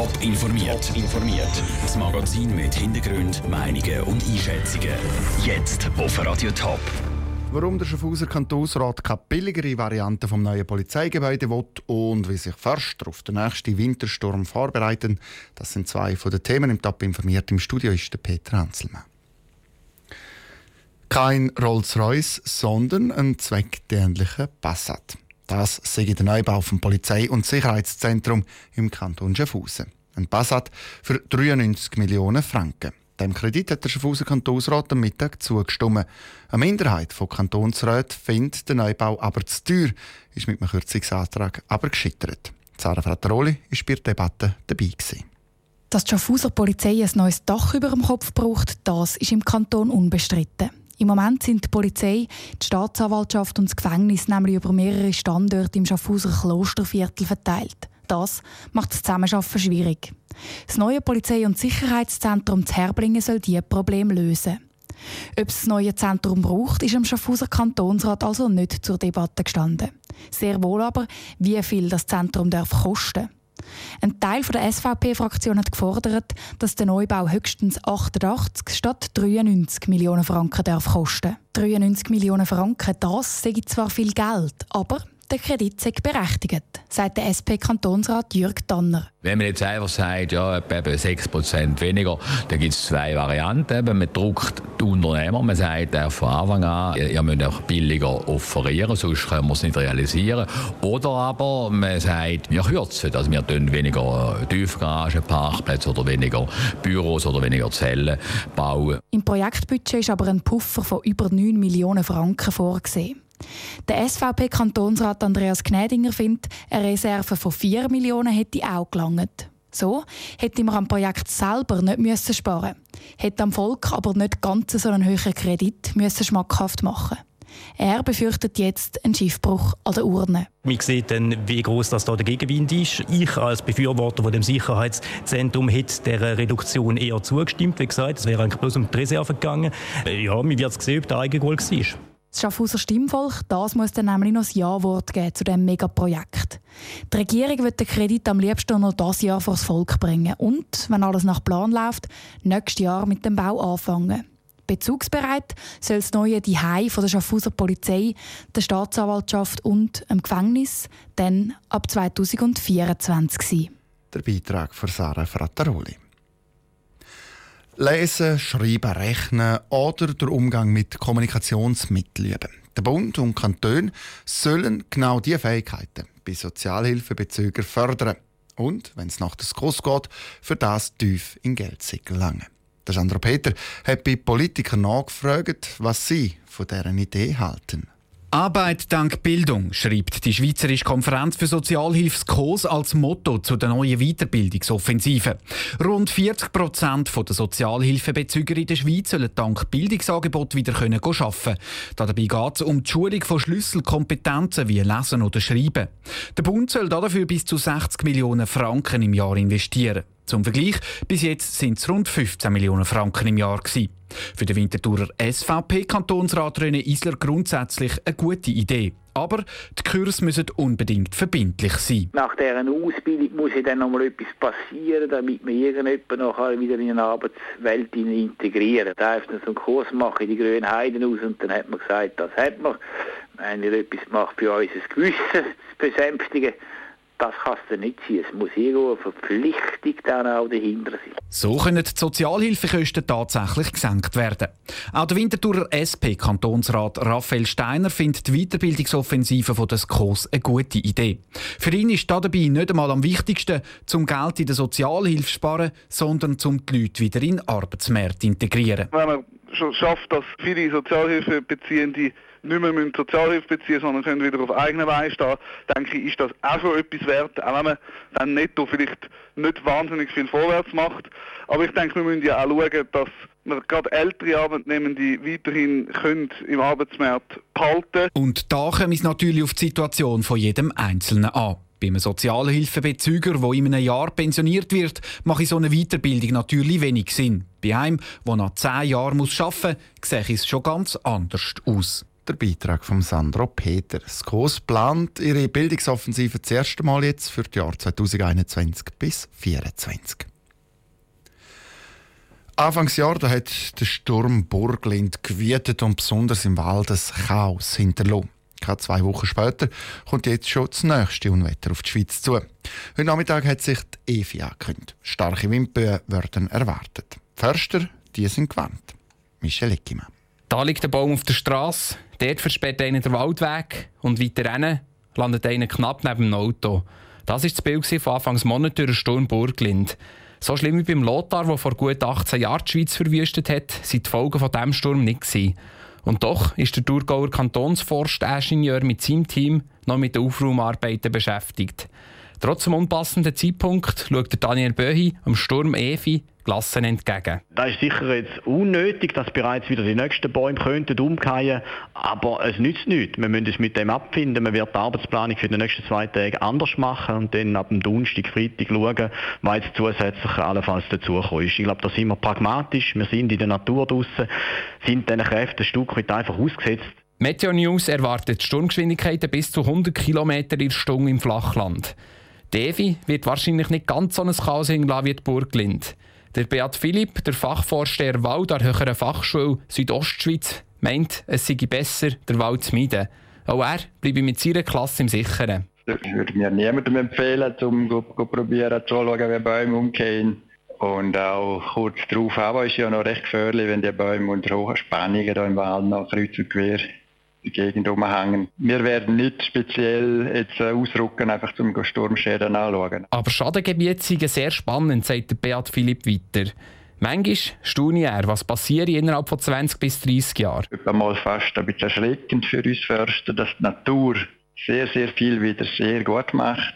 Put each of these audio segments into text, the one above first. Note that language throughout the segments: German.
Top informiert. informiert. Das Magazin mit Hintergrund, Meinungen und Einschätzungen. Jetzt auf Radio Top. Warum der Schaffhauser Kantonsrat keine billigere Variante vom neuen Polizeigebäude will und wie sich Förster auf den nächsten Wintersturm vorbereiten, das sind zwei von den Themen im Top informiert. Im Studio ist der Peter Hanselmann. Kein Rolls-Royce, sondern ein zweckdienlicher Passat. Das sei der Neubau vom Polizei- und Sicherheitszentrum im Kanton Schaffhausen. Ein Passat für 93 Millionen Franken. Dem Kredit hat der Schaffhauser Kantonsrat am Mittag zugestimmt. Eine Minderheit von Kantonsräten findet den Neubau aber zu teuer, ist mit einem Kürzungsantrag aber gescheitert. Sarah Frattaroli war bei der Debatte dabei. Gewesen. Dass die Schaffhauser Polizei ein neues Dach über dem Kopf braucht, das ist im Kanton unbestritten. Im Moment sind die Polizei, die Staatsanwaltschaft und das Gefängnis nämlich über mehrere Standorte im Schaffhauser Klosterviertel verteilt. Das macht das Zusammenarbeiten schwierig. Das neue Polizei- und Sicherheitszentrum zu Herblingen soll diese Probleme lösen. Ob es das neue Zentrum braucht, ist im Schaffhauser Kantonsrat also nicht zur Debatte gestanden. Sehr wohl aber, wie viel das Zentrum darf kosten ein Teil der SVP-Fraktion hat gefordert, dass der Neubau höchstens 88 statt 93 Millionen Franken darf kosten. 93 Millionen Franken, das sei zwar viel Geld, aber der Kredit sei berechtigt, sagt der SP-Kantonsrat Jürg Danner. Wenn man jetzt einfach sagt, ja, etwa 6% weniger, dann gibt es zwei Varianten. Man druckt die Unternehmer, man sagt von Anfang an, ihr müsst auch billiger offerieren, sonst können wir es nicht realisieren. Oder aber man sagt, wir kürzen, also wir tun weniger Tiefgaragen, Parkplätze oder weniger Büros oder weniger Zellen bauen. Im Projektbudget ist aber ein Puffer von über 9 Millionen Franken vorgesehen. Der SVP-Kantonsrat Andreas Gnädinger findet, eine Reserve von 4 Millionen hätte auch gelangt. So hätte man am Projekt selber nicht müssen sparen hätte am Volk aber nicht ganz so einen hohen Kredit müssen schmackhaft machen er befürchtet jetzt einen Schiffbruch an der Urne. Man sieht dann, wie groß das da der Gegenwind ist. Ich als Befürworter von dem Sicherheitszentrum hätte der Reduktion eher zugestimmt. Wie gesagt, es wäre eigentlich bloß um die Reserve gegangen. Ja, man wird sehen, ob der Eigengoal war. Das Schaffhauser Stimmvolk das muss dann nämlich noch ein Ja-Wort geben zu diesem Megaprojekt. Die Regierung wird den Kredit am liebsten noch dieses Jahr vor das Volk bringen und, wenn alles nach Plan läuft, nächstes Jahr mit dem Bau anfangen. Bezugsbereit soll das neue Dihei von der Schaffhauser Polizei, der Staatsanwaltschaft und dem Gefängnis dann ab 2024 sein. Der Beitrag von Sarah Frattaroli. Lesen, Schreiben, Rechnen oder der Umgang mit Kommunikationsmitteln. Der Bund und Kantone sollen genau diese Fähigkeiten bei Sozialhilfebezügern fördern. Und, wenn es nach der SKOS geht, für das tief in Geldsäcke langen. Der Sandro Peter hat bei Politikern nachgefragt, was sie von dieser Idee halten. Arbeit dank Bildung, schreibt die Schweizerische Konferenz für Sozialhilfe SKOS als Motto zu der neuen Weiterbildungsoffensive. Rund 40 Prozent der Sozialhilfebezüger in der Schweiz sollen dank Bildungsangebot wieder arbeiten können. Dabei geht es um die Schulung von Schlüsselkompetenzen wie Lesen oder Schreiben. Der Bund soll dafür bis zu 60 Millionen Franken im Jahr investieren. Zum Vergleich, bis jetzt sind es rund 15 Millionen Franken im Jahr. Gewesen. Für den Winterthurer SVP-Kantonsrat René Isler grundsätzlich eine gute Idee. Aber die Kurse müssen unbedingt verbindlich sein. Nach dieser Ausbildung muss ja dann noch mal etwas passieren, damit man irgendjemanden nachher wieder in eine Arbeitswelt integrieren Da heißt man so einen Kurs machen in die grünen Heiden aus und dann hat man gesagt, das hat man. Wenn ihr etwas macht für unser Gewissen zu besänftigen, das kann es nicht sein. Es muss irgendwo eine Verpflichtung dann auch dahinter sein. So können die Sozialhilfekosten tatsächlich gesenkt werden. Auch der Winterthurer SP-Kantonsrat Raphael Steiner findet die Weiterbildungsoffensive von der SKOS eine gute Idee. Für ihn ist dabei nicht einmal am wichtigsten, zum Geld in der Sozialhilfe zu sparen, sondern um die Leute wieder in den Arbeitsmarkt zu integrieren. Schon schafft, dass viele Sozialhilfebeziehende nicht mehr Sozialhilfe beziehen sondern können wieder auf eigenen Beinen stehen, denke ich, ist das auch schon etwas wert, auch wenn man dann netto vielleicht nicht wahnsinnig viel vorwärts macht. Aber ich denke, wir müssen ja auch schauen, dass wir gerade ältere Arbeitnehmende weiterhin können im Arbeitsmarkt behalten Und da kommt es natürlich auf die Situation von jedem Einzelnen an. Bei einem Sozialhilfebezüger, der in einem Jahr pensioniert wird, macht so eine Weiterbildung natürlich wenig Sinn. Bei einem, der nach zehn Jahren arbeiten muss, sehe es schon ganz anders aus. Der Beitrag von Sandro Peter. Kurs plant ihre Bildungsoffensive das erste Mal jetzt für die Jahre 2021 bis 2024. Anfangsjahr da hat der Sturm Burglind gewütet und besonders im Wald ein Chaos hinterlassen. Keine zwei Wochen später kommt jetzt schon das nächste Unwetter auf die Schweiz zu. Heute Nachmittag hat sich die EFI angekündigt. Starke Windböen werden erwartet. Die Förster die sind gewarnt. Michel Eckimann. Da liegt ein Baum auf der Straße, dort versperrt einer den Waldweg und weiter rennen landet einer knapp neben dem Auto. Das war das Bild von Anfangs Monat durch den Sturm Burglind. So schlimm wie beim Lothar, der vor gut 18 Jahren die Schweiz verwüstet hat, sind die Folgen von diesem Sturm nicht. Gewesen. Und doch ist der Thurgauer Kantonsforstingenieur mit seinem Team noch mit den Aufraumarbeiten beschäftigt. Trotz dem unpassenden Zeitpunkt schaut Daniel Böhi am Sturm Evi gelassen entgegen. Das ist sicher jetzt unnötig, dass bereits wieder die nächsten Bäume könnten umfallen, aber es nützt nichts. Wir müssen es mit dem abfinden. Man wird die Arbeitsplanung für die nächsten zwei Tage anders machen und dann ab dem Donnerstag, Freitag schauen, was jetzt zusätzlich allenfalls dazukommt. Ich glaube, da sind wir pragmatisch. Wir sind in der Natur draußen, sind diesen Kräften ein Stück weit einfach ausgesetzt. Meteo News erwartet Sturmgeschwindigkeiten bis zu 100 km in Stunde im Flachland. Devi wird wahrscheinlich nicht ganz so ein Chaos hinlassen wie die Burglind. Der Beat Philipp, der Fachvorsteher Wald an der Höheren Fachschule Südostschweiz, meint, es sei besser, den Wald zu meiden. Auch er bleibe mit seiner Klasse im Sicheren. Ich würde mir niemandem empfehlen, um zu probieren zu schauen, wie Bäume umgehen. Und auch kurz darauf aber ist ja noch recht gefährlich, wenn die Bäume unter hohen Spannungen hier im Wald noch kreuz und quer die Gegend umhängen. Wir werden nicht speziell jetzt äh, ausrücken, einfach zum Sturmschäden anschauen. Aber Schadengebiete sind sehr spannend, sagt Beat Philipp weiter. Manchmal staune er, was passiert innerhalb von 20 bis 30 Jahren. Etwa mal fast ein bisschen erschreckend für uns Förster, dass die Natur sehr, sehr viel wieder sehr gut macht,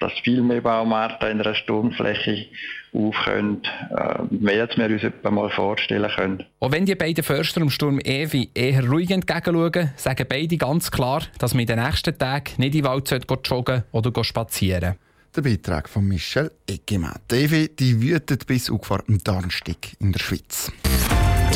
dass viel mehr Baumarten in einer Sturmfläche aufkommen, äh, mehr als wir uns etwa mal vorstellen können. Auch wenn die beiden Förster im Sturm Evi eher ruhig entgegenschauen, sagen beide ganz klar, dass man in den nächsten Tagen nicht in den Wald joggen oder spazieren der Beitrag von Michel Eggemann. Die Evi die wütet bis ungefähr am Donnerstag in der Schweiz.